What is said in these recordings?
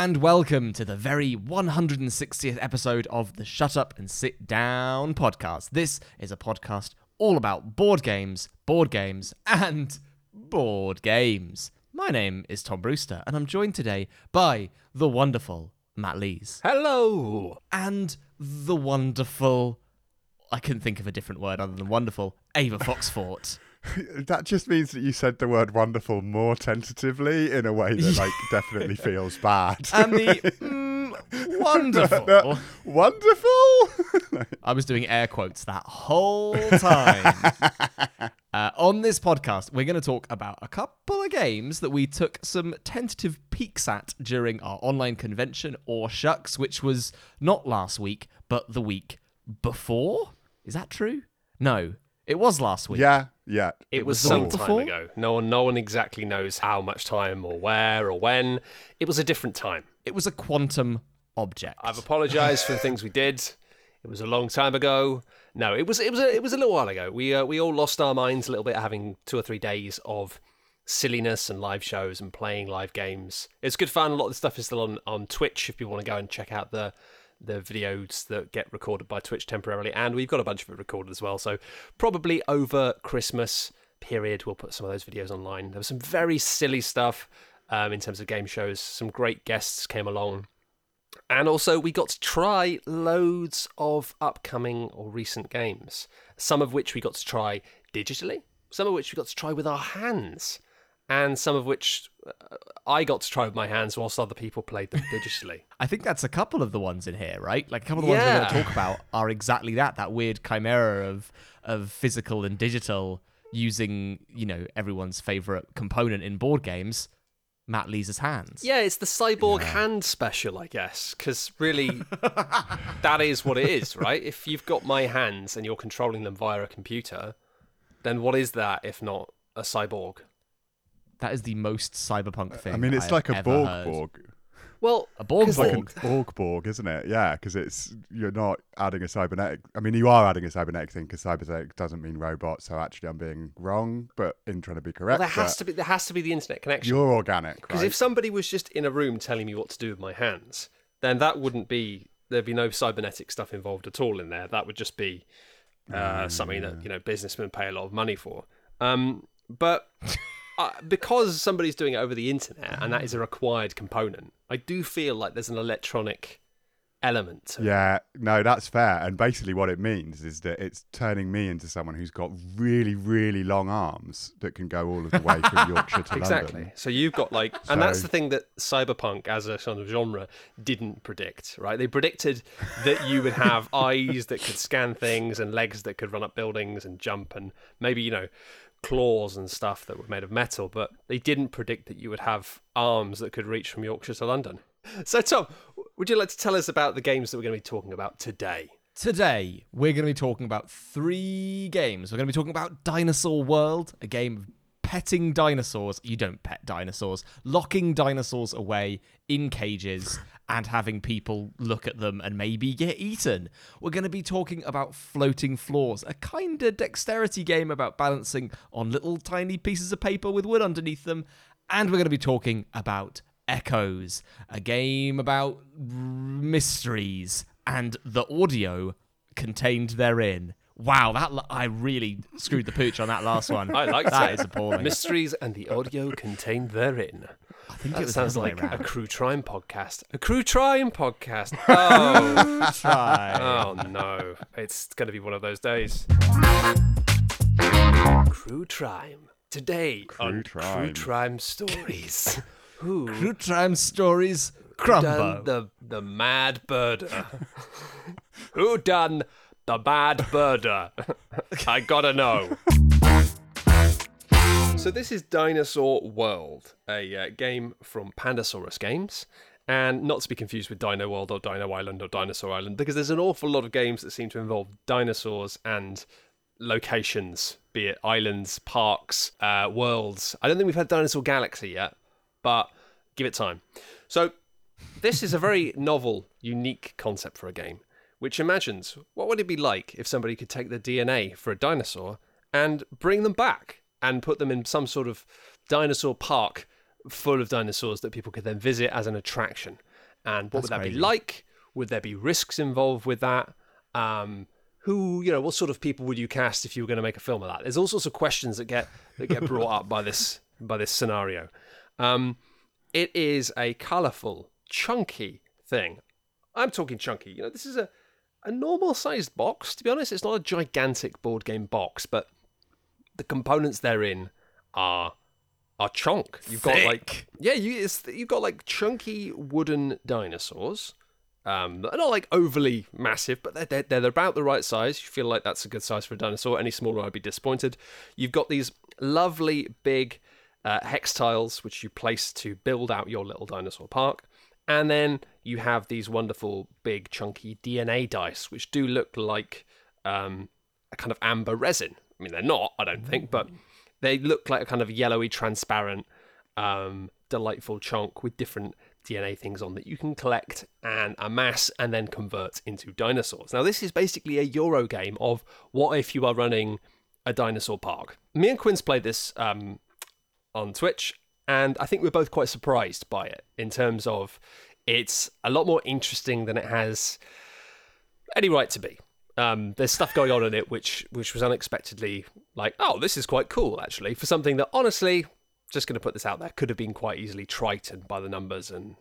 and welcome to the very 160th episode of the Shut Up and Sit Down podcast. This is a podcast all about board games, board games, and board games. My name is Tom Brewster, and I'm joined today by the wonderful Matt Lees Hello. and the wonderful. I couldn't think of a different word other than wonderful. Ava Foxfort. That just means that you said the word wonderful more tentatively in a way that like definitely feels bad. and the mm, wonderful. Wonderful. I was doing air quotes that whole time. uh, on this podcast, we're going to talk about a couple of games that we took some tentative peeks at during our online convention, or SHUX, which was not last week, but the week before. Is that true? No, it was last week. yeah, yeah. It, was, was the some time before? ago. No one, no one exactly knows how much time or where or when. It was a different time. It was a quantum object. I've apologised for the things we did. It was a long time ago. No, it was it was a, it was a little while ago. We uh, we all lost our minds a little bit having two or three days of silliness and live shows and playing live games. It's good fun. A lot of the stuff is still on on Twitch if you want to go and check out the the videos that get recorded by Twitch temporarily, and we've got a bunch of it recorded as well. So probably over Christmas period, we'll put some of those videos online. There was some very silly stuff um, in terms of game shows. Some great guests came along. And also, we got to try loads of upcoming or recent games, some of which we got to try digitally, some of which we got to try with our hands, and some of which uh, I got to try with my hands whilst other people played them digitally. I think that's a couple of the ones in here, right? Like a couple of the ones we're going to talk about are exactly that that weird chimera of of physical and digital using, you know, everyone's favorite component in board games, Matt Lees' hands. yeah, it's the cyborg hand special, I guess, because really, that is what it is, right? If you've got my hands and you're controlling them via a computer, then what is that if not a cyborg? That is the most cyberpunk thing. I mean, it's I've like a Borg heard. Borg. Well, A Borg It's like an Borg Borg, isn't it? Yeah, because it's you're not adding a cybernetic. I mean, you are adding a cybernetic thing because cybernetic doesn't mean robot. So actually, I'm being wrong, but in trying to be well, correct. there has to be there has to be the internet connection. You're organic, Because right? if somebody was just in a room telling me what to do with my hands, then that wouldn't be there'd be no cybernetic stuff involved at all in there. That would just be uh, something that you know businessmen pay a lot of money for. Um, but uh, because somebody's doing it over the internet and that is a required component, I do feel like there's an electronic element. To it. Yeah, no, that's fair. And basically, what it means is that it's turning me into someone who's got really, really long arms that can go all of the way from Yorkshire to London. Exactly. So you've got like, and that's So- the thing that cyberpunk as a sort of genre didn't predict, right? They predicted that you would have eyes that could scan things and legs that could run up buildings and jump and maybe, you know, claws and stuff that were made of metal, but they didn't predict that you would have arms that could reach from Yorkshire to London. So, Tom, would you like to tell us about the games that we're going to be talking about today? Today, we're going to be talking about three games. We're going to be talking about Dinosaur World, a game of petting dinosaurs. You don't pet dinosaurs, locking dinosaurs away in cages and having people look at them and maybe get eaten. We're going to be talking about Floating Floors, a kind of dexterity game about balancing on little tiny pieces of paper with wood underneath them. And we're going to be talking about Echoes, a game about mysteries and the audio contained therein. Wow, that l- I really screwed the pooch on that last one. I liked That it. is appalling. Mysteries and the audio contained therein. I think it was sounds the other like way a round. Crew Trime podcast. A Crew Trime podcast. Oh, Try. oh no. It's going to be one of those days. Crew Trime. Today on Crew Trime. Trime Stories. Who True Crime Stories, done the, the mad birder? Who done the bad birder? I gotta know. So this is Dinosaur World, a uh, game from Pandasaurus Games, and not to be confused with Dino World or Dino Island or Dinosaur Island, because there's an awful lot of games that seem to involve dinosaurs and locations, be it islands, parks, uh, worlds. I don't think we've had Dinosaur Galaxy yet, but give it time. So this is a very novel, unique concept for a game, which imagines what would it be like if somebody could take the DNA for a dinosaur and bring them back and put them in some sort of dinosaur park full of dinosaurs that people could then visit as an attraction. and what That's would that crazy. be like? Would there be risks involved with that? Um, who you know, what sort of people would you cast if you were going to make a film of that? There's all sorts of questions that get that get brought up by this by this scenario. Um, it is a colourful, chunky thing. I'm talking chunky. You know, this is a a normal sized box. To be honest, it's not a gigantic board game box, but the components therein are are chunk. You've got like yeah, you it's, you've got like chunky wooden dinosaurs. Um, they're not like overly massive, but they're, they're they're about the right size. You feel like that's a good size for a dinosaur. Any smaller, I'd be disappointed. You've got these lovely big uh, hex tiles which you place to build out your little dinosaur park. And then you have these wonderful big chunky DNA dice, which do look like um, a kind of amber resin. I mean, they're not, I don't think, but they look like a kind of yellowy, transparent, um, delightful chunk with different DNA things on that you can collect and amass and then convert into dinosaurs. Now, this is basically a Euro game of what if you are running a dinosaur park. Me and Quinns played this um, on Twitch, and I think we're both quite surprised by it in terms of it's a lot more interesting than it has any right to be. Um, there's stuff going on in it which which was unexpectedly like, oh, this is quite cool actually for something that honestly, just going to put this out there, could have been quite easily tritoned by the numbers and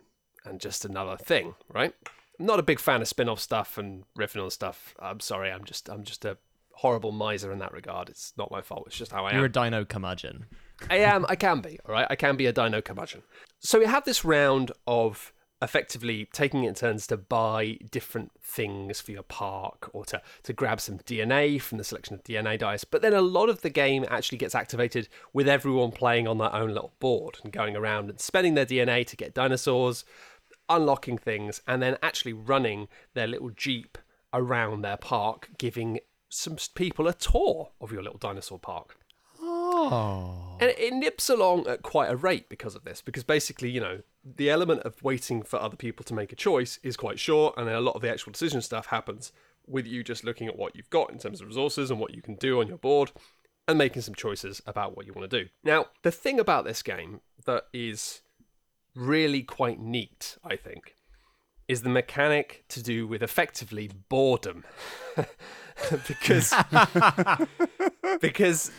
and just another thing, right? I'm not a big fan of spin-off stuff and riffing on stuff. I'm sorry, I'm just I'm just a horrible miser in that regard. It's not my fault. It's just how I am. You're a dino curmudgeon. I am. I can be. All right. I can be a dino curmudgeon. So we have this round of effectively taking it in turns to buy different things for your park or to, to grab some DNA from the selection of DNA dice. But then a lot of the game actually gets activated with everyone playing on their own little board and going around and spending their DNA to get dinosaurs, unlocking things, and then actually running their little jeep around their park, giving some people a tour of your little dinosaur park. Oh. And it nips along at quite a rate because of this, because basically, you know, the element of waiting for other people to make a choice is quite short, and then a lot of the actual decision stuff happens with you just looking at what you've got in terms of resources and what you can do on your board and making some choices about what you want to do. Now, the thing about this game that is really quite neat, I think, is the mechanic to do with effectively boredom. because because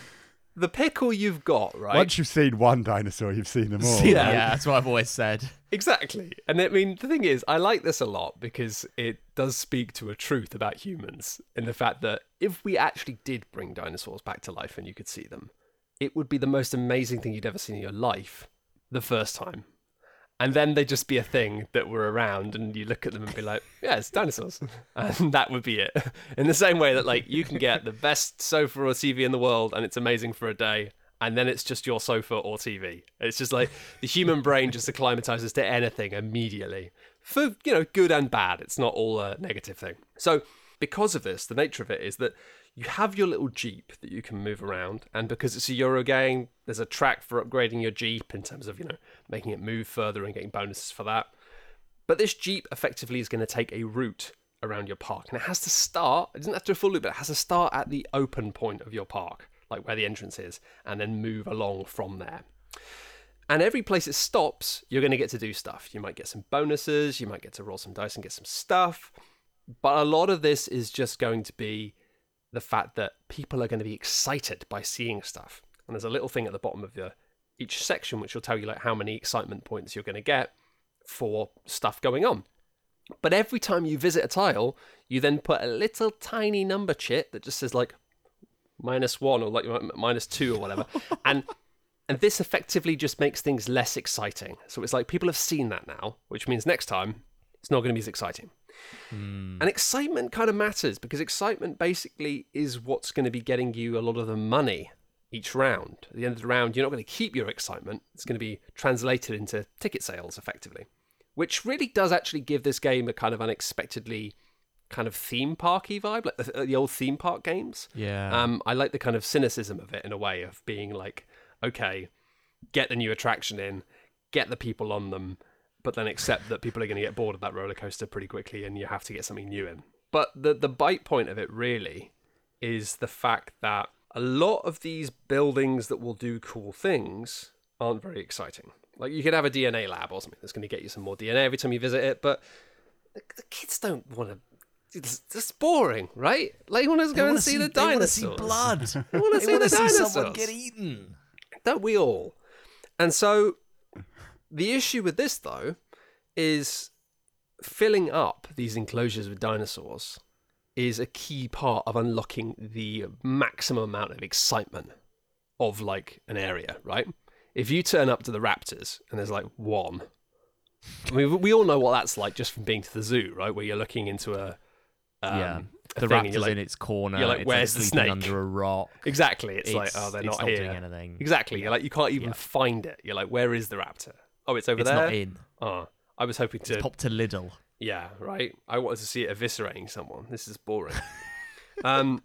the pickle you've got, right? Once you've seen one dinosaur, you've seen them all. yeah. Yeah. that's what I've always said. Exactly. And I mean, the thing is, I like this a lot because it does speak to a truth about humans in the fact that if we actually did bring dinosaurs back to life and you could see them, it would be the most amazing thing you'd ever seen in your life the first time. And then they'd just be a thing that were around, and you look at them and be like, yeah, it's dinosaurs. And that would be it. In the same way that, like, you can get the best sofa or TV in the world, and it's amazing for a day, and then it's just your sofa or TV. It's just like the human brain just acclimatizes to anything immediately for, you know, good and bad. It's not all a negative thing. So, because of this, the nature of it is that you have your little Jeep that you can move around, and because it's a Euro game, there's a track for upgrading your Jeep in terms of, you know, making it move further and getting bonuses for that. But this Jeep effectively is going to take a route around your park, and it has to start, it doesn't have to do a full loop, but it has to start at the open point of your park, like where the entrance is, and then move along from there. And every place it stops, you're going to get to do stuff. You might get some bonuses, you might get to roll some dice and get some stuff. But a lot of this is just going to be the fact that people are going to be excited by seeing stuff. And there's a little thing at the bottom of the, each section which will tell you like how many excitement points you're going to get for stuff going on. But every time you visit a tile, you then put a little tiny number chit that just says like minus one or like minus two or whatever. and and this effectively just makes things less exciting. So it's like people have seen that now, which means next time it's not going to be as exciting. And excitement kind of matters because excitement basically is what's going to be getting you a lot of the money each round. At the end of the round, you're not going to keep your excitement. It's going to be translated into ticket sales effectively, which really does actually give this game a kind of unexpectedly kind of theme parky vibe, like the, the old theme park games. Yeah. Um, I like the kind of cynicism of it in a way of being like, okay, get the new attraction in, get the people on them, but then accept that people are going to get bored of that roller coaster pretty quickly and you have to get something new in. But the the bite point of it really is the fact that a lot of these buildings that will do cool things aren't very exciting. Like you could have a DNA lab or something that's going to get you some more DNA every time you visit it, but the, the kids don't want to. It's just boring, right? Like you want to go and see, the dinosaurs. they wanna dinosaurs. see blood. They want to see the to see dinosaurs. someone get eaten. Don't we all? And so the issue with this though is filling up these enclosures with dinosaurs is a key part of unlocking the maximum amount of excitement of like an area, right? If you turn up to the raptors and there's like one, I mean, we all know what that's like just from being to the zoo, right? Where you're looking into a um, yeah, the raptor's like, in its corner. you're like, it's "Where's the sleeping snake?" Under a rock. exactly. It's, like, oh, they're it's not, not here. doing anything. Exactly. You're like, you can't even Yeah. find it. You're like, where is the raptor? Oh, it's over It's there. not in. Oh, I was hoping to. It's popped to Lidl. Yeah, right. I wanted to see it eviscerating someone. This is boring. um,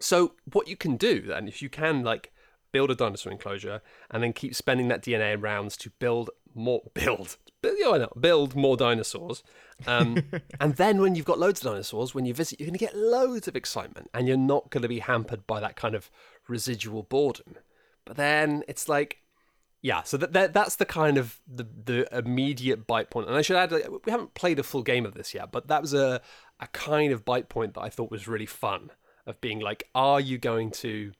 so what you can do then, if you can like build a dinosaur enclosure and then keep spending that DNA in rounds to build more, build, build, you know, build more dinosaurs, um, and then when you've got loads of dinosaurs, when you visit, you're going to get loads of excitement, and you're not going to be hampered by that kind of residual boredom. But then it's like yeah, so that, that that's the kind of the the immediate bite point. And I should add, like, we haven't played a full game of this yet, but that was a a kind of bite point that I thought was really fun. Of being like, are you going to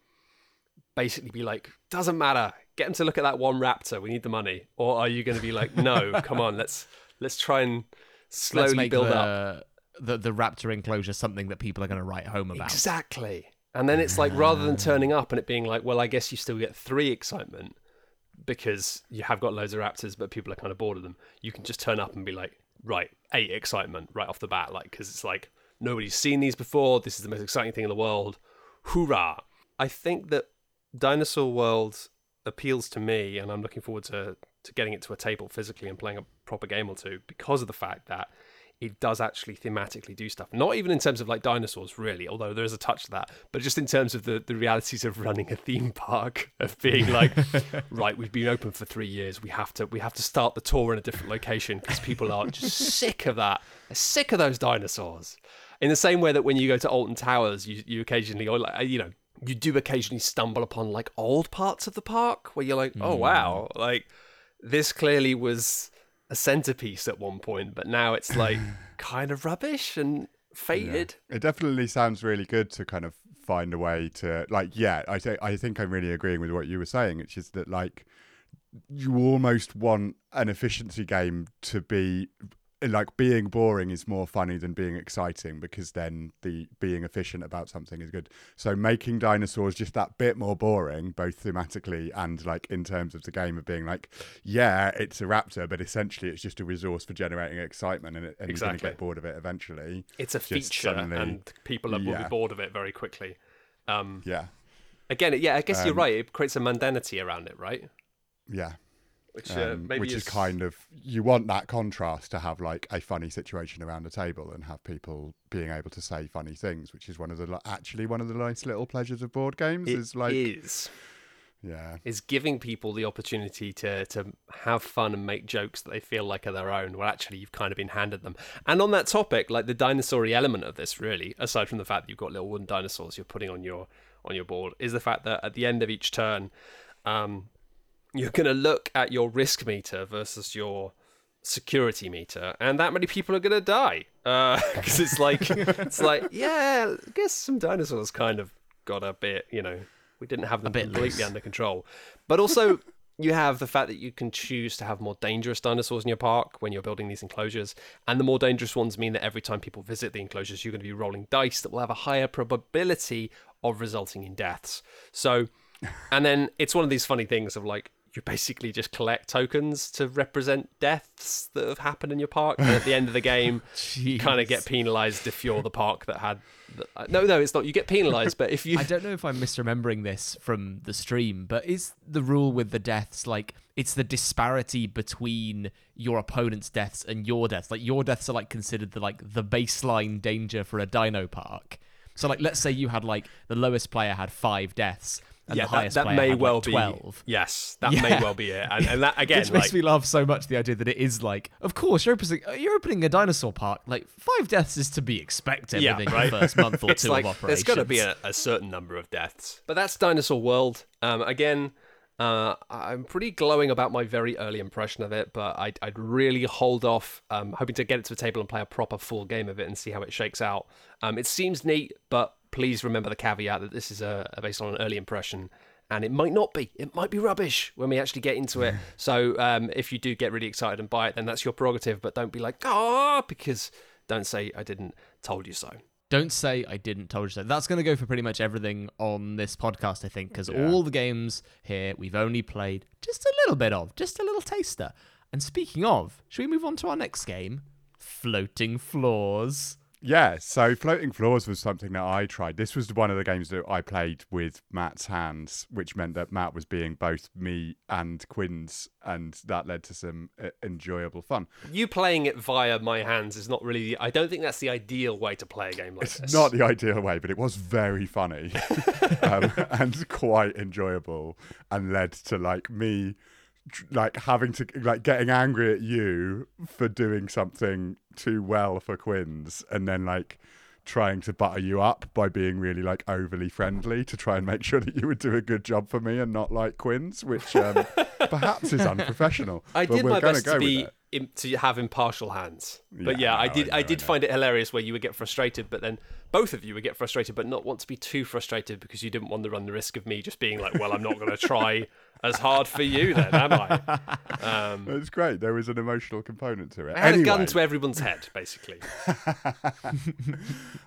basically be like, doesn't matter, get them to look at that one raptor, we need the money, or are you going to be like, no, come on, let's let's try and slowly build the, up the the raptor enclosure something that people are going to write home about. Exactly. And then it's like rather than turning up and it being like, well, I guess you still get three excitement because you have got loads of raptors, but people are kind of bored of them. You can just turn up and be like, right, eight excitement right off the bat, like because it's like nobody's seen these before. This is the most exciting thing in the world. Hoorah! I think that Dinosaur World appeals to me, and I'm looking forward to to getting it to a table physically and playing a proper game or two because of the fact that it does actually thematically do stuff. Not even in terms of like dinosaurs, really, although there is a touch to that, but just in terms of the, the realities of running a theme park, of being like, right, we've been open for three years, we have to we have to start the tour in a different location because people are just sick of that, They're sick of those dinosaurs. In the same way that when you go to Alton Towers, you you occasionally, or like, you know, you do occasionally stumble upon like old parts of the park where you're like, oh hmm. wow, like this clearly was a centerpiece at one point, but now it's like kind of rubbish and faded. It definitely sounds really good to kind of find a way to like yeah, I think I think I'm really agreeing with what you were saying, which is that like you almost want an efficiency game to be like being boring is more funny than being exciting because then the being efficient about something is good. So making dinosaurs just that bit more boring, both thematically and like in terms of the game of being like, yeah, it's a raptor, but essentially it's just a resource for generating excitement, and, it, and you're going to get bored of it eventually. It's a feature, suddenly- and people are, will be bored of it very quickly. Um, Yeah, again, yeah, I guess you're Um, right. It creates a mundanity around it, right? yeah. Which uh, um, maybe which is is kind of you want that contrast to have like a funny situation around a table and have people being able to say funny things, which is one of the actually one of the nice little pleasures of board games. it is like is. yeah, is giving people the opportunity to to have fun and make jokes that they feel like are their own. Well, actually, you've kind of been handed them. And on that topic, like the dinosaur-y element of this, really, aside from the fact that you've got little wooden dinosaurs you're putting on your on your board, is the fact that at the end of each turn, um, you're going to look at your risk meter versus your security meter, and that many people are going to die uh, because it's like it's like yeah, I guess some dinosaurs kind of got a bit, you know, we didn't have them bit completely loose. under control, but also. You have the fact that you can choose to have more dangerous dinosaurs in your park when you're building these enclosures, and the more dangerous ones mean that every time people visit the enclosures, you're going to be rolling dice that will have a higher probability of resulting in deaths. So, and then it's one of these funny things of like you basically just collect tokens to represent deaths that have happened in your park, and at the end of the game, you kind of get penalized if you're the park that had. The, uh, no, no, it's not. You get penalized, but if you I don't know if I'm misremembering this from the stream, but is the rule with the deaths like it's the disparity between your opponent's deaths and your deaths? Like your deaths are like considered the like the baseline danger for a dino park. So like let's say you had like the lowest player had five deaths yeah, the that, highest that may well like be. twelve. Yes, that Yeah. may well be it, and, and that again, Which makes me laugh so much the idea that it is like, of course, you're opening, you're opening a dinosaur park. Like five deaths is to be expected Yeah, within right. your first month or two like of there's operations. got to be a, a certain number of deaths. But that's Dinosaur World. Um, again, Uh, I'm pretty glowing about my very early impression of it, but I'd, I'd really hold off, um, hoping to get it to the table and play a proper full game of it and see how it shakes out. Um, it seems neat, but please remember the caveat that this is a, a based on an early impression, and it might not be. It might be rubbish when we actually get into it. So um, if you do get really excited and buy it, then that's your prerogative. But don't be like, ah, because don't say I didn't told you so. Don't say I didn't told you so. That's going to go for pretty much everything on this podcast, I think, because Yeah. all the games here we've only played just a little bit of, just a little taster. And speaking of, should we move on to our next game? Floating Floors. Yeah, so floating floors was something that I tried. This was one of the games that I played with Matt's hands, which meant that Matt was being both me and Quinns, and that led to some uh, enjoyable fun. You playing it via my hands is not really. I don't think that's the ideal way to play a game like It's this. not the ideal way, but it was very funny um, and quite enjoyable, and led to like me, like having to like getting angry at you for doing something too well for Quinns, and then like trying to butter you up by being really like overly friendly to try and make sure that you would do a good job for me and not like Quinns, which um, perhaps is unprofessional. I but did we're my best go to be to have impartial hands. But Yeah, yeah, I did. I I, know, I did know. find it hilarious where you would get frustrated, but then both of you would get frustrated, but not want to be too frustrated because you didn't want to run the risk of me just being like, "Well, I'm not going to try as hard for you, then, am I?" Um, It's great. There was an emotional component to it. I had a gun to everyone's head, basically.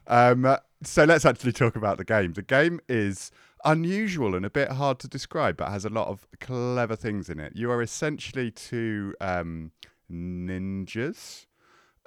Um, so let's actually talk about the game. The game is unusual and a bit hard to describe, but has a lot of clever things in it. You are essentially to um, ninjas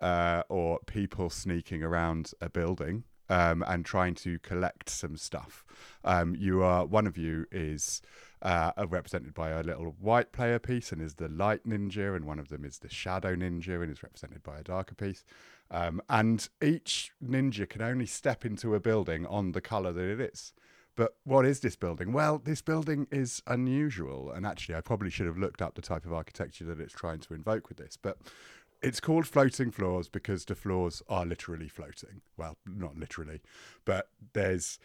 uh, or people sneaking around a building um, and trying to collect some stuff. Um, you are one of you is uh, represented by a little white player piece and is the light ninja, and one of them is the shadow ninja and is represented by a darker piece. Um, and each ninja can only step into a building on the color that it is. But what is this building? Well, this building is unusual, and actually, I probably should have looked up the type of architecture that it's trying to invoke with this. But it's called floating floors because the floors are literally floating. Well, not literally, but there's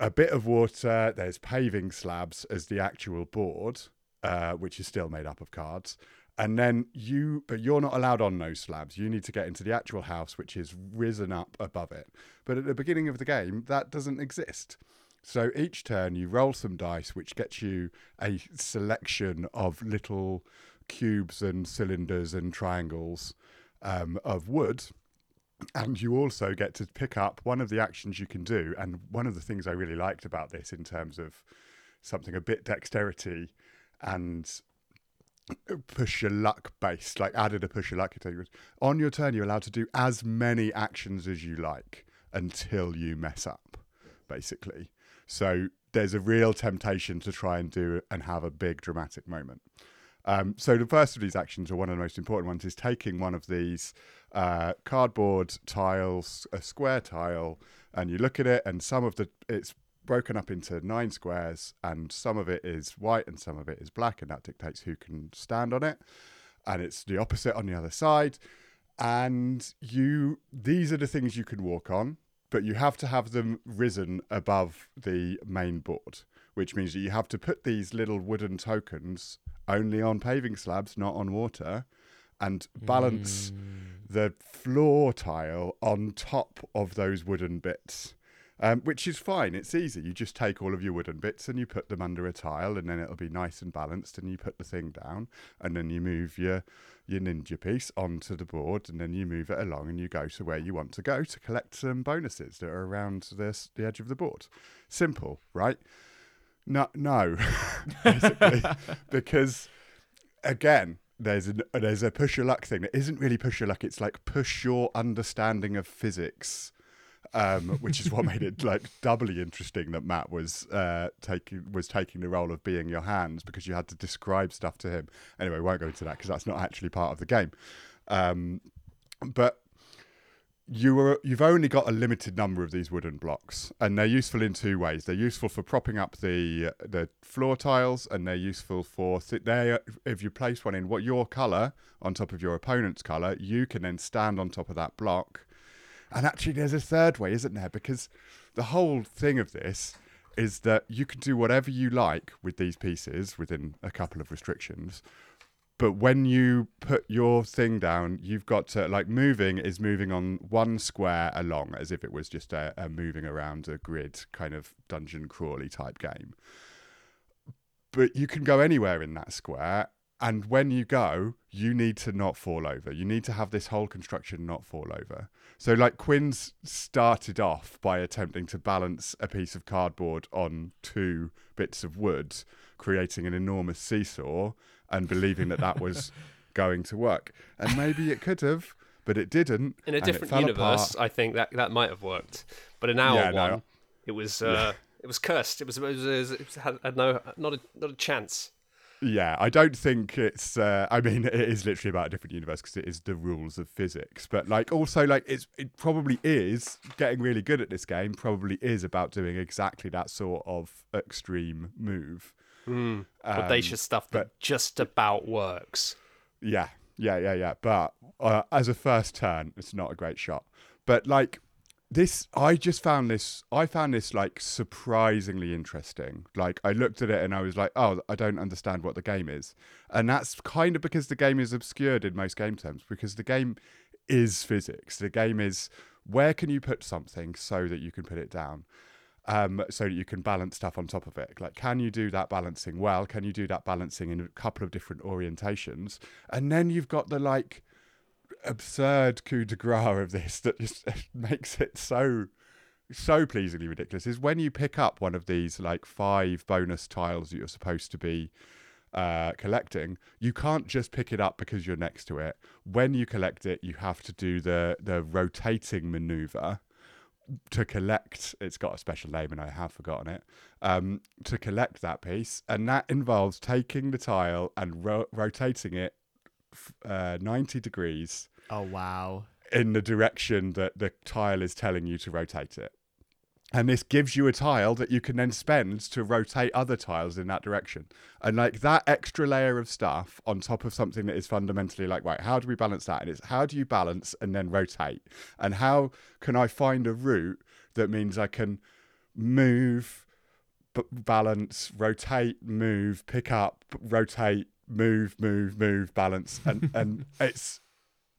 a bit of water. There's paving slabs as the actual board, uh, which is still made up of cards. And then you, but you're not allowed on those slabs. You need to get into the actual house, which is risen up above it. But at the beginning of the game, that doesn't exist. So each turn, you roll some dice, which gets you a selection of little cubes and cylinders and triangles um, of wood. And you also get to pick up one of the actions you can do. And one of the things I really liked about this, in terms of something a bit dexterity and push your luck based, like added a push your luck. On your turn, you're allowed to do as many actions as you like until you mess up, basically. So there's a real temptation to try and do and have a big dramatic moment. Um, so the first of these actions, or one of the most important ones, is taking one of these uh, cardboard tiles, a square tile, and you look at it, and some of the it's broken up into nine squares, and some of it is white and some of it is black, and that dictates who can stand on it. And it's the opposite on the other side. And you, these are the things you can walk on, but you have to have them risen above the main board, which means that you have to put these little wooden tokens only on paving slabs, not on water, and balance mm. the floor tile on top of those wooden bits. Um, which is fine. It's easy. You just take all of your wooden bits and you put them under a tile, and then it'll be nice and balanced. And you put the thing down, and then you move your your ninja piece onto the board, and then you move it along, and you go to where you want to go to collect some bonuses that are around this the edge of the board. Simple, right? No, no, basically, because again, there's a there's a push your luck thing that isn't really push your luck. It's like push your understanding of physics, um, which is what made it like doubly interesting that Matt was uh, taking was taking the role of being your hands because you had to describe stuff to him. Anyway, we won't go into that because that's not actually part of the game. Um, but you were you've only got a limited number of these wooden blocks and they're useful in two ways they're useful for propping up the the floor tiles and they're useful for th- they if you place one in what your color on top of your opponent's color you can then stand on top of that block and actually there's a third way isn't there because the whole thing of this is that you can do whatever you like with these pieces within a couple of restrictions. But when you put your thing down, you've got to like moving is moving on one square along as if it was just a, a moving around a grid kind of dungeon crawly type game. But you can go anywhere in that square and when you go, you need to not fall over. You need to have this whole construction not fall over. So, like Quinns started off by attempting to balance a piece of cardboard on two bits of wood, creating an enormous seesaw, and believing that that was going to work. And maybe it could have, but it didn't. In a different universe, apart. I think that that might have worked, but in our Yeah, no. one, it was uh, it was cursed. It was it was, it was, it was had, had no not a not a chance. Yeah, I don't think it's. Uh, I mean, it is literally about a different universe because it is the rules of physics. But like, also, like, it's it probably is getting really good at this game. Probably is about doing exactly that sort of extreme move. Audacious stuff that Um, but- just about works. Yeah, yeah, yeah, yeah. But uh, as a first turn, it's not a great shot. But like this, I just found this. I found this like surprisingly interesting. Like I looked at it and I was like, oh, I don't understand what the game is, and that's kind of because the game is obscured in most game terms. Because the game is physics. The game is where can you put something so that you can put it down um, so that you can balance stuff on top of it. Like, can you do that balancing well? Can you do that balancing in a couple of different orientations? And then you've got the like absurd coup de grace of this that just makes it so so pleasingly ridiculous is when you pick up one of these like five bonus tiles that you're supposed to be uh, collecting, you can't just pick it up because you're next to it. When you collect it, you have to do the the rotating maneuver to collect. It's got a special name, and I have forgotten it. Um, to collect that piece, and that involves taking the tile and ro- rotating it uh, ninety degrees Oh wow. in the direction that the tile is telling you to rotate it. And this gives you a tile that you can then spend to rotate other tiles in that direction. And like that extra layer of stuff on top of something that is fundamentally like, right, how do we balance that? And it's how do you balance and then rotate? And how can I find a route that means I can move, b- balance, rotate, move, pick up, rotate, move, move, move, balance. And, and it's,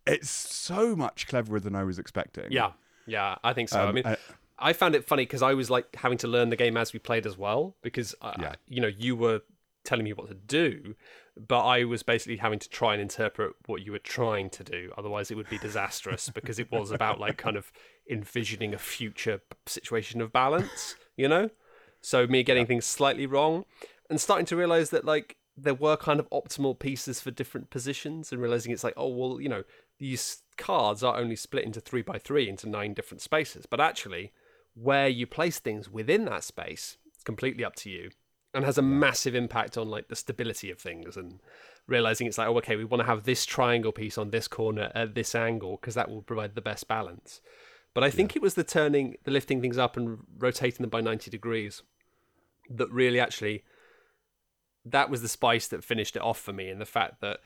it's so much cleverer than I was expecting. Yeah, yeah, I think so. I Um, mean, uh, I found it funny because I was like having to learn the game as we played as well because uh, Yeah. you know you were telling me what to do, but I was basically having to try and interpret what you were trying to do. Otherwise, it would be disastrous because it was about like kind of envisioning a future situation of balance, you know. So me getting things slightly wrong and starting to realize that like there were kind of optimal pieces for different positions and realizing it's like oh well you know these cards are only split into three by three into nine different spaces but actually where you place things within that space it's completely up to you and has a massive impact on like the stability of things and realizing it's like oh okay we want to have this triangle piece on this corner at this angle because that will provide the best balance. But i think it was the turning the lifting things up and rotating them by 90 degrees that really actually that was the spice that finished it off for me and the fact that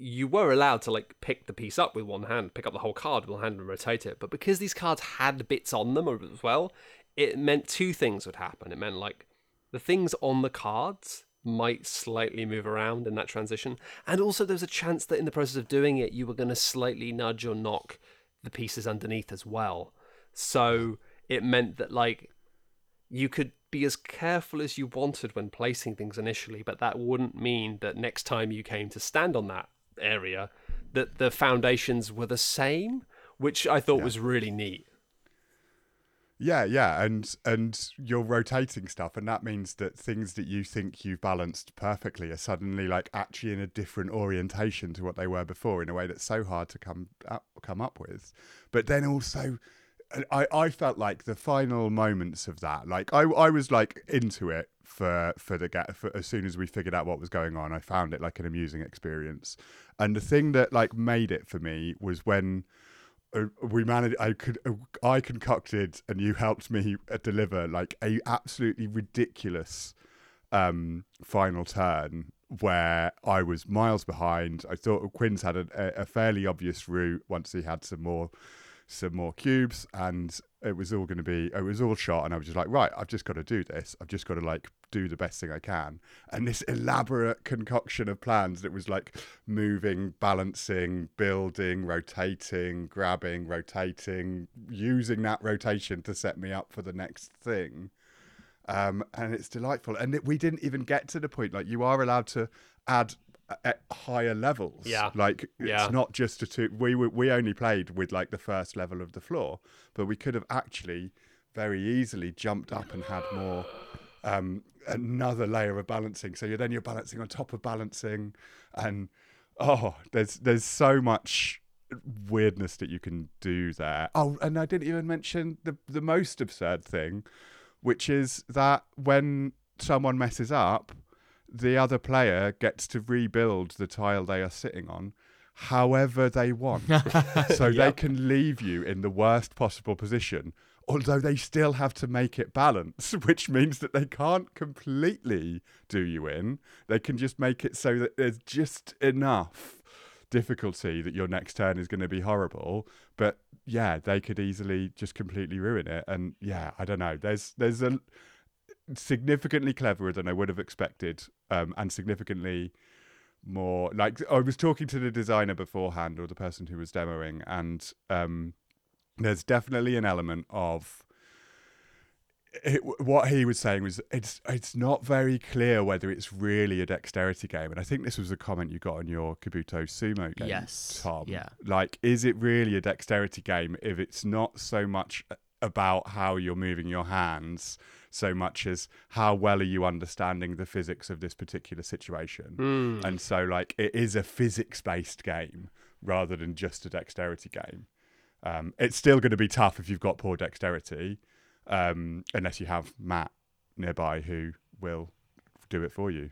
you were allowed to like pick the piece up with one hand, pick up the whole card with one hand and rotate it. But because these cards had bits on them as well, it meant two things would happen. It meant like the things on the cards might slightly move around in that transition. And also there's a chance that in the process of doing it, you were going to slightly nudge or knock the pieces underneath as well. So it meant that like you could be as careful as you wanted when placing things initially, but that wouldn't mean that next time you came to stand on that area, that the foundations were the same, which I thought was really neat. Yeah, yeah, and and you're rotating stuff, and that means that things that you think you've balanced perfectly are suddenly like actually in a different orientation to what they were before, in a way that's so hard to come up come up with. But then also, I I felt like the final moments of that, like I I was like into it for for the get for as soon as we figured out what was going on, I found it like an amusing experience, and the thing that like made it for me was when uh, we managed i could uh, i concocted and you helped me uh, deliver like a absolutely ridiculous um final turn where i was miles behind. I thought quinns had a, a fairly obvious route once he had some more some more cubes, and it was all going to be it was all shot, and I was just like, right, I've just got to do this. I've just got to like do the best thing I can, and this elaborate concoction of plans that was like moving, balancing, building, rotating, grabbing, rotating, using that rotation to set me up for the next thing. Um, and it's delightful. And it, we didn't even get to the point like you are allowed to add at higher levels. Yeah. like Yeah. it's not just a two. We were- we only played with like the first level of the floor, but we could have actually very easily jumped up and had more. Um, another layer of balancing. So you're then you're balancing on top of balancing, and oh, there's there's so much weirdness that you can do there. Oh, and I didn't even mention the the most absurd thing, which is that when someone messes up, the other player gets to rebuild the tile they are sitting on however they want. so they can leave you in the worst possible position, although they still have to make it balance, which means that they can't completely do you in. They can just make it so that there's just enough difficulty that your next turn is going to be horrible. But yeah, they could easily just completely ruin it. And yeah, I don't know. There's there's a significantly cleverer than I would have expected, um, and significantly more like I was talking to the designer beforehand or the person who was demoing, and um, there's definitely an element of it, what he was saying was it's it's not very clear whether it's really a dexterity game, and I think this was a comment you got on your Kabuto Sumo game, Yes, Tom. yeah. like is it really a dexterity game if it's not so much about how you're moving your hands so much as how well are you understanding the physics of this particular situation Hmm. and so like it is a physics based game rather than just a dexterity game um, it's still going to be tough if you've got poor dexterity um, unless you have matt nearby who will do it for you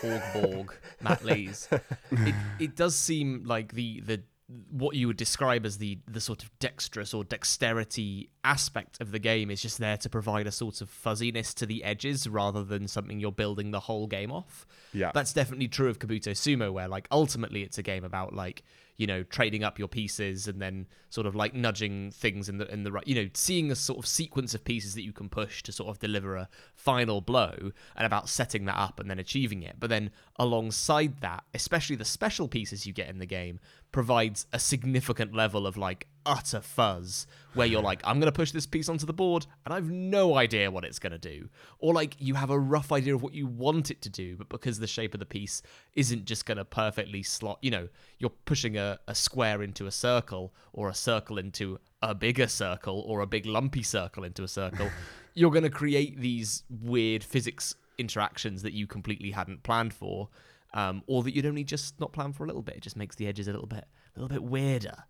Borg Borg, Matt Lees. It, it does seem like the the what you would describe as the the sort of dexterous or dexterity aspect of the game is just there to provide a sort of fuzziness to the edges rather than something you're building the whole game off. yeah That's definitely true of Kabuto Sumo, where like ultimately it's a game about like you know trading up your pieces and then sort of like nudging things in the in the right, you know, seeing a sort of sequence of pieces that you can push to sort of deliver a final blow, and about setting that up and then achieving it. But then alongside that, especially the special pieces you get in the game, provides a significant level of like utter fuzz where you're like, I'm going to push this piece onto the board and I've no idea what it's going to do. Or like you have a rough idea of what you want it to do, but because the shape of the piece isn't just going to perfectly slot, you know, you're pushing a, a square into a circle or a circle into a bigger circle or a big lumpy circle into a circle, you're going to create these weird physics interactions that you completely hadn't planned for. Um, or that you'd only just not plan for a little bit. It just makes the edges a little bit, a little bit weirder.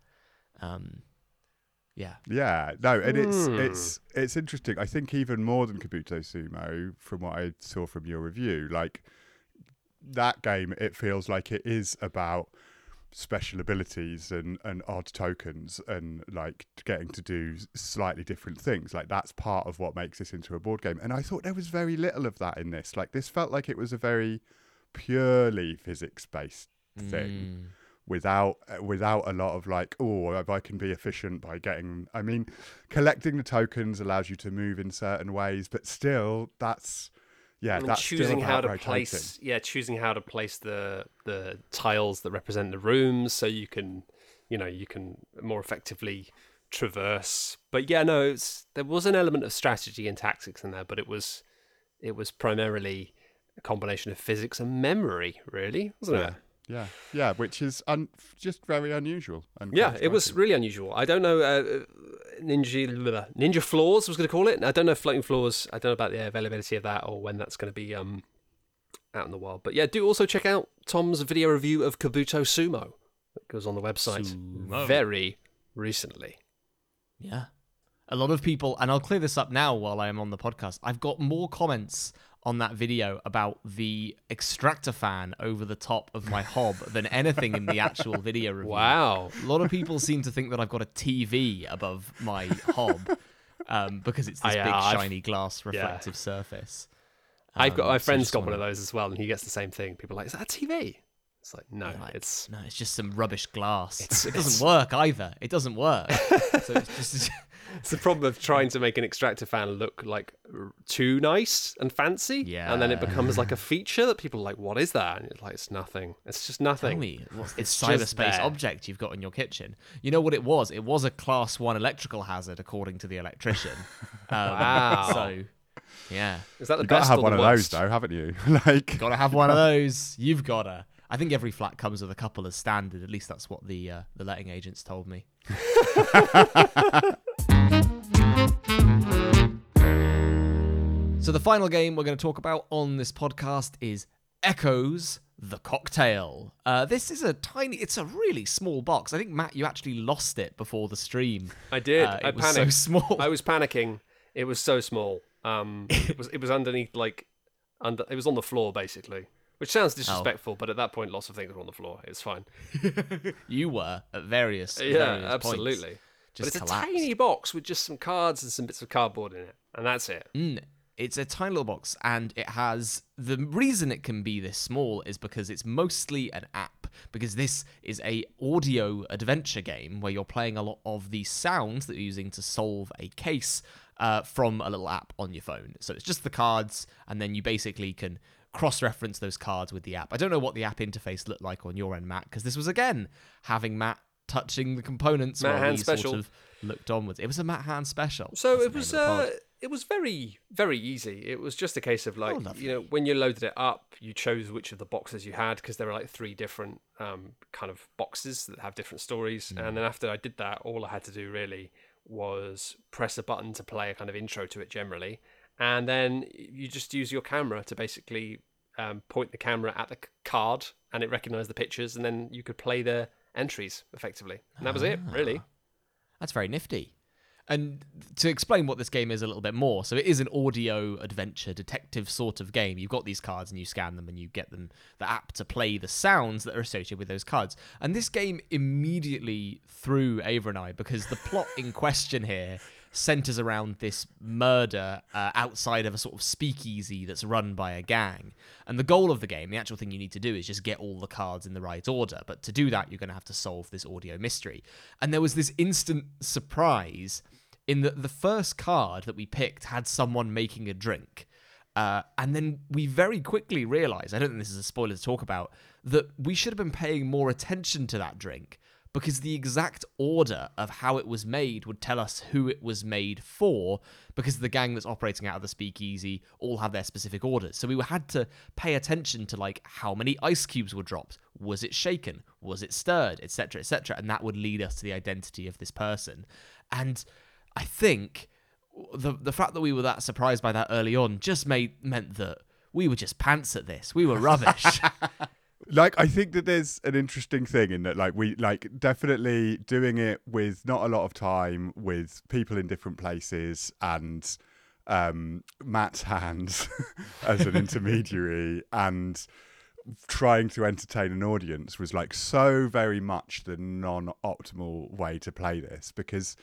Um, yeah, Yeah, no, and it's Hmm. it's it's interesting. I think even more than Kabuto Sumo, from what I saw from your review, like that game, it feels like it is about special abilities and and odd tokens and like getting to do slightly different things. Like that's part of what makes this into a board game. And I thought there was very little of that in this. Like this felt like it was a very purely physics based thing Mm. Without uh, without a lot of like oh if I can be efficient by getting I mean collecting the tokens allows you to move in certain ways but still that's yeah that's choosing how to rotating. place yeah choosing how to place the the tiles that represent the rooms so you can you know you can more effectively traverse. But yeah no it's there was an element of strategy and tactics in there but it was it was primarily a combination of physics and memory really wasn't yeah. it yeah yeah which is un- just very unusual and yeah it was really unusual i don't know uh, ninja ninja floors I was going to call it i don't know if floating floors i don't know about the availability of that or when that's going to be um out in the wild but yeah do also check out tom's video review of kabuto sumo that goes on the website Sumo. very recently Yeah. A lot of people, and I'll clear this up now while I am on the podcast. I've got more comments on that video about the extractor fan over the top of my hob than anything in the actual video review. wow A lot of people seem to think that I've got a TV above my hob um, because it's this I, uh, big I've- shiny glass reflective surface. i've got Um, my friend's got one of those as well and he gets the same thing people are like is that a tv It's like no, Like, it's no, it's just some rubbish glass. It's- it doesn't work either. It doesn't work. so it's just it's the problem of trying to make an extractor fan look like too nice and fancy. and then it becomes like a feature that people are like, what is that? And it's like, it's nothing. It's just nothing. Tell me, what's this It's just cyberspace object you've got in your kitchen? You know what it was? It was a class one electrical hazard, according to the electrician. Um, Wow. So, yeah, Is that the You've got to have or one the of those though, haven't you? like, gotta have one of those. You've gotta. I think every flat comes with a couple as standard. At least that's what the uh, the letting agents told me. so the final game we're going to talk about on this podcast is Echoes the Cocktail. Uh, this is a tiny. It's a really small box. I think Matt, you actually lost it before the stream. I did. Uh, I it was so panicked. small. I was panicking. It was so small. Um, it was it was underneath like under. It was on the floor basically, which sounds Oh. disrespectful, but at that point, lots of things were on the floor. It's fine. you were at various. Yeah, various points. absolutely. Just but it's collapsed. a tiny box with just some cards and some bits of cardboard in it, and that's it. Mm, it's a tiny little box, and it has the reason it can be this small is because it's mostly an app. Because this is a audio adventure game where you're playing a lot of the sounds that you're using to solve a case uh, from a little app on your phone. So it's just the cards, and then you basically can cross-reference those cards with the app. I don't know what the app interface looked like on your end, Matt, because this was again having Matt touching the components Matt while Hand we special. sort of looked onwards. It was a Matt Hand special. So it was name of the pod. uh, it was very very easy. It was just a case of like Oh, you know when you loaded it up, you chose which of the boxes you had because there were like three different um, kind of boxes that have different stories. Mm. And then after I did that, all I had to do really was press a button to play a kind of intro to it generally, and then you just use your camera to basically um, point the camera at the card, and it recognised the pictures, and then you could play the entries effectively, and that was it really. That's very nifty. And to explain what this game is a little bit more, so it is an audio adventure detective sort of game. You've got these cards and you scan them and you get them the app to play the sounds that are associated with those cards. And this game immediately threw Ava and I because the plot in question here centers around this murder uh, outside of a sort of speakeasy that's run by a gang. And the goal of the game, the actual thing you need to do is just get all the cards in the right order. But to do that, you're going to have to solve this audio mystery. And there was this instant surprise in that the first card that we picked had someone making a drink. Uh, and then we very quickly realized, I don't think this is a spoiler to talk about, that we should have been paying more attention to that drink because the exact order of how it was made would tell us who it was made for because the gang that's operating out of the speakeasy all have their specific orders. So we had to pay attention to like how many ice cubes were dropped, was it shaken, was it stirred, etc., etc., and that would lead us to the identity of this person. And I think the the fact that we were that surprised by that early on just made meant that we were just pants at this. We were rubbish. like I think that there's an interesting thing in that like we like definitely doing it with not a lot of time with people in different places and um Matt's hands as an intermediary and trying to entertain an audience was like so very much the non-optimal way to play this because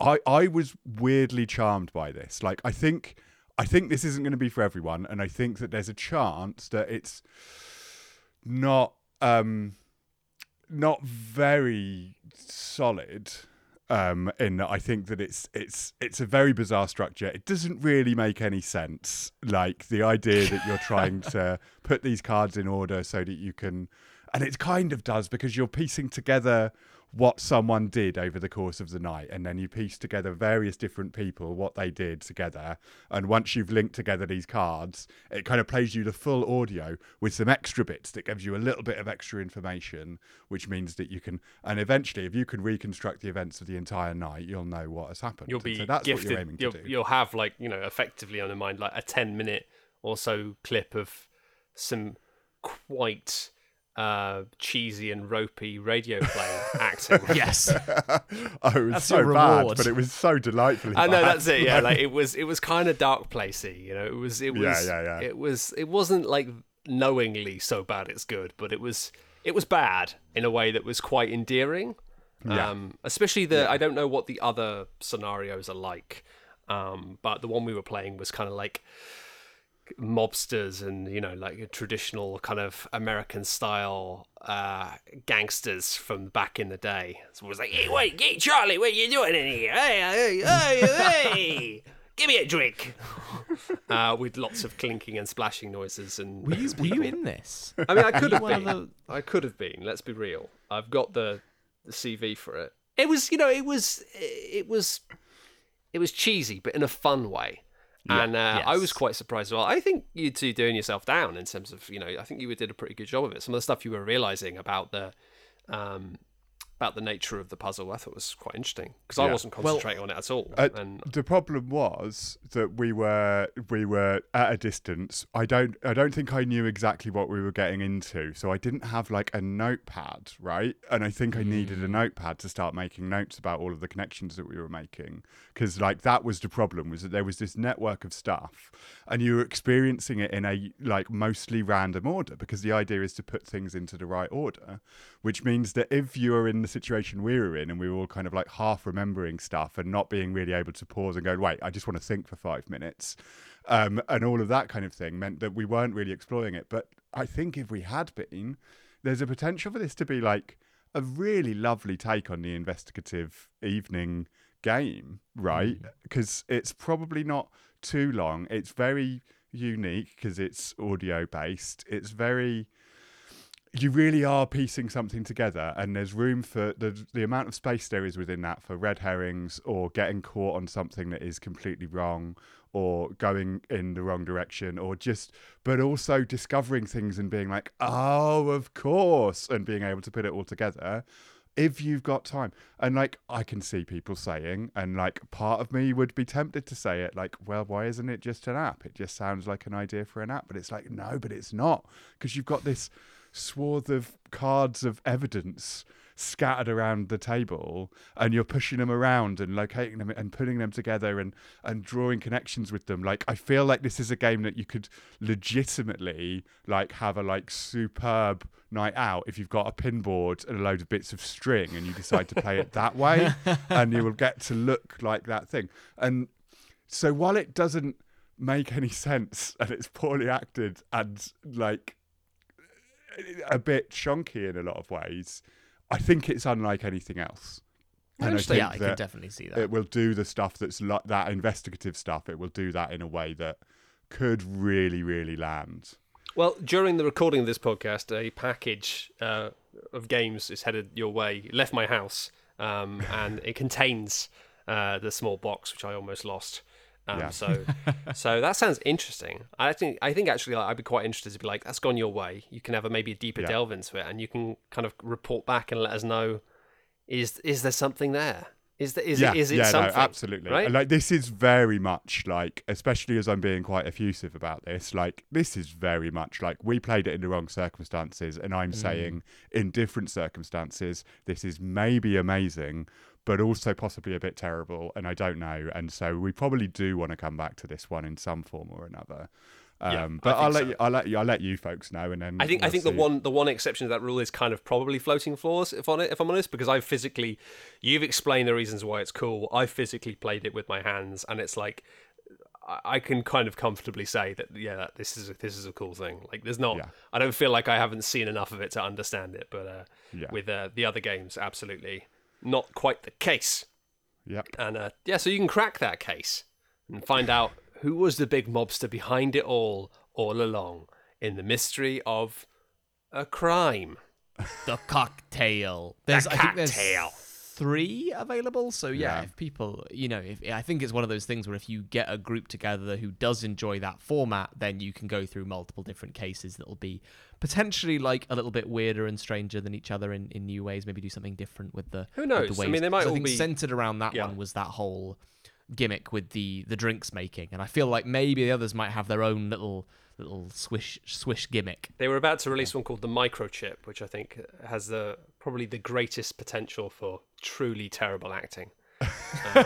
I I was weirdly charmed by this. Like I think I think this isn't going to be for everyone and I think that there's a chance that it's not um not very solid um in that I think that it's it's it's a very bizarre structure. It doesn't really make any sense. Like the idea that you're trying to put these cards in order so that you can and it kind of does because you're piecing together what someone did over the course of the night and then you piece together various different people what they did together and once you've linked together these cards it kind of plays you the full audio with some extra bits that gives you a little bit of extra information which means that you can and eventually if you can reconstruct the events of the entire night you'll know what has happened You'll be so that's gifted. what you're aiming to you'll, do you'll have like you know effectively on the mind like a ten minute or so clip of some quite uh, cheesy and ropey radio play acting. yes. oh it was That's so bad but it was so delightfully I know bad. that's it. Yeah, like it was. It was kind of dark placey. You know, it was. It was. Yeah, yeah, yeah. It was. It wasn't like knowingly so bad it's good, but it was. It was bad in a way that was quite endearing. Yeah. Um, especially the. I don't know what the other scenarios are like, um, but the one we were playing was kind of like mobsters and you know like a traditional kind of American style uh, gangsters from back in the day. So it was like, hey, wait, hey, Charlie, what are you doing in here? Hey, hey, hey, hey, give me a drink. uh, with lots of clinking and splashing noises and. Were you, were you in this? I mean, I could have been. I could have been. Let's be real. I've got the the CV for it. It was, you know, it was, it was, it was cheesy, but in a fun way. And uh, I was quite surprised as well. I think you two doing yourself down in terms of, you know, I think you did a pretty good job of it. Some of the stuff you were realizing about the, um, about the nature of the puzzle, I thought was quite interesting because I wasn't concentrating on it at all. Uh, and the problem was that we were we were at a distance. I don't I don't think I knew exactly what we were getting into, so I didn't have like a notepad, right? And I think I needed a notepad to start making notes about all of the connections that we were making because like that was the problem was that there was this network of stuff and you were experiencing it in a like mostly random order because the idea is to put things into the right order, which means that if you are in the situation we were in and we were all kind of like half remembering stuff and not being really able to pause and go, wait, I just want to think for five minutes, um, and all of that kind of thing meant that we weren't really exploring it. But I think if we had been, there's a potential for this to be like a really lovely take on the investigative evening game, right? Because it's probably not too long. It's very unique because it's audio based. It's very you really are piecing something together and there's room for the the amount of space there is within that for red herrings or getting caught on something that is completely wrong or going in the wrong direction or just but also discovering things and being like oh of course and being able to put it all together if you've got time. And like i can see people saying and like part of me would be tempted to say it like well why isn't it just an app? It just sounds like an idea for an app but it's like no but it's not because you've got this swath of cards of evidence scattered around the table and you're pushing them around and locating them and putting them together and and drawing connections with them. Like i feel like this is a game that you could legitimately like have a like superb night out if you've got a pinboard and a load of bits of string and you decide to play it that way and you will get to look like that thing. And so while it doesn't make any sense and it's poorly acted and like a bit chunky in a lot of ways, I think it's unlike anything else. And I think yeah, I can that definitely see that. it will do the stuff that's like that investigative stuff. It will do that in a way that could really, really land. Well, during the recording of this podcast, a package uh, of games is headed your way. It left my house, um, and it contains uh, the small box, which I almost lost. Um, Yeah. So, so that sounds interesting. I think I think actually like, I'd be quite interested to be like, that's gone your way. You can have a maybe a deeper Yeah. delve into it, and you can kind of report back and let us know is is there something there? Is there is yeah, it is it yeah, something? no, absolutely. right? Like this is very much like, especially as I'm being quite effusive about this. Like this is very much like we played it in the wrong circumstances, and I'm mm. saying in different circumstances, this is maybe amazing, but also possibly a bit terrible, and I don't know. And so we probably do want to come back to this one in some form or another. Yeah, Um, I but I'll let so. you, I'll let you, I'll let you folks know, and then I think I we'll think see. the one the one exception to that rule is kind of probably floating floors. If on it, if I'm honest, because I physically, you've explained the reasons why it's cool. I physically played it with my hands, and it's like I- I can kind of comfortably say that yeah, this is a, this is a cool thing. Like there's not, Yeah. I don't feel like I haven't seen enough of it to understand it, but uh, Yeah. with uh, the other games, absolutely not quite the case. Yep. And uh, yeah, so you can crack that case and find out who was the big mobster behind it all, all along, in the mystery of a crime. the cocktail. There's, I think there's cocktail. three available. So yeah, Yeah. if people, you know, if I think it's one of those things where if you get a group together who does enjoy that format, then you can go through multiple different cases that'll be potentially like a little bit weirder and stranger than each other in, in new ways. Maybe do something different with the Who knows? The I mean, they might I all think be- centered around that Yeah. one was that whole gimmick with the the drinks making, and I feel like maybe the others might have their own little little swish swish gimmick. They were about to release one called the Microchip, which I think has the probably the greatest potential for truly terrible acting. Um,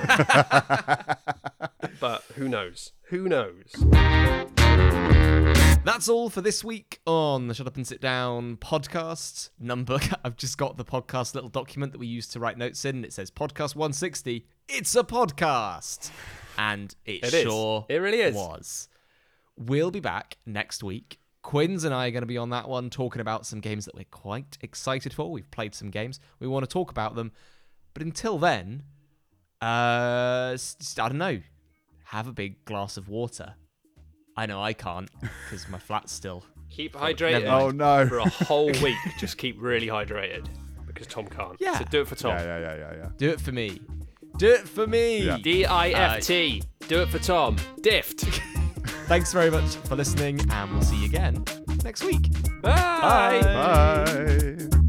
but who knows? Who knows? That's all for this week on the Shut Up and Sit Down podcast number. I've just got the podcast little document that we use to write notes in. It says podcast 160. It's a podcast. And it, It is. sure It really is. was. we'll be back next week. Quinns and I are going to be on that one talking about some games that we're quite excited for. We've played some games. We want to talk about them. But until then, uh, s- I don't know. Have a big glass of water. I know I can't because my flat's still. Keep Never hydrated Oh no. for a whole week. Just keep really hydrated because Tom can't. Yeah. So do it for Tom. Yeah, yeah, yeah, yeah, yeah. Do it for me. Do it for me. Yeah. D I F T. Do it for Tom. Dift. Thanks very much for listening, and we'll see you again next week. Bye. Bye.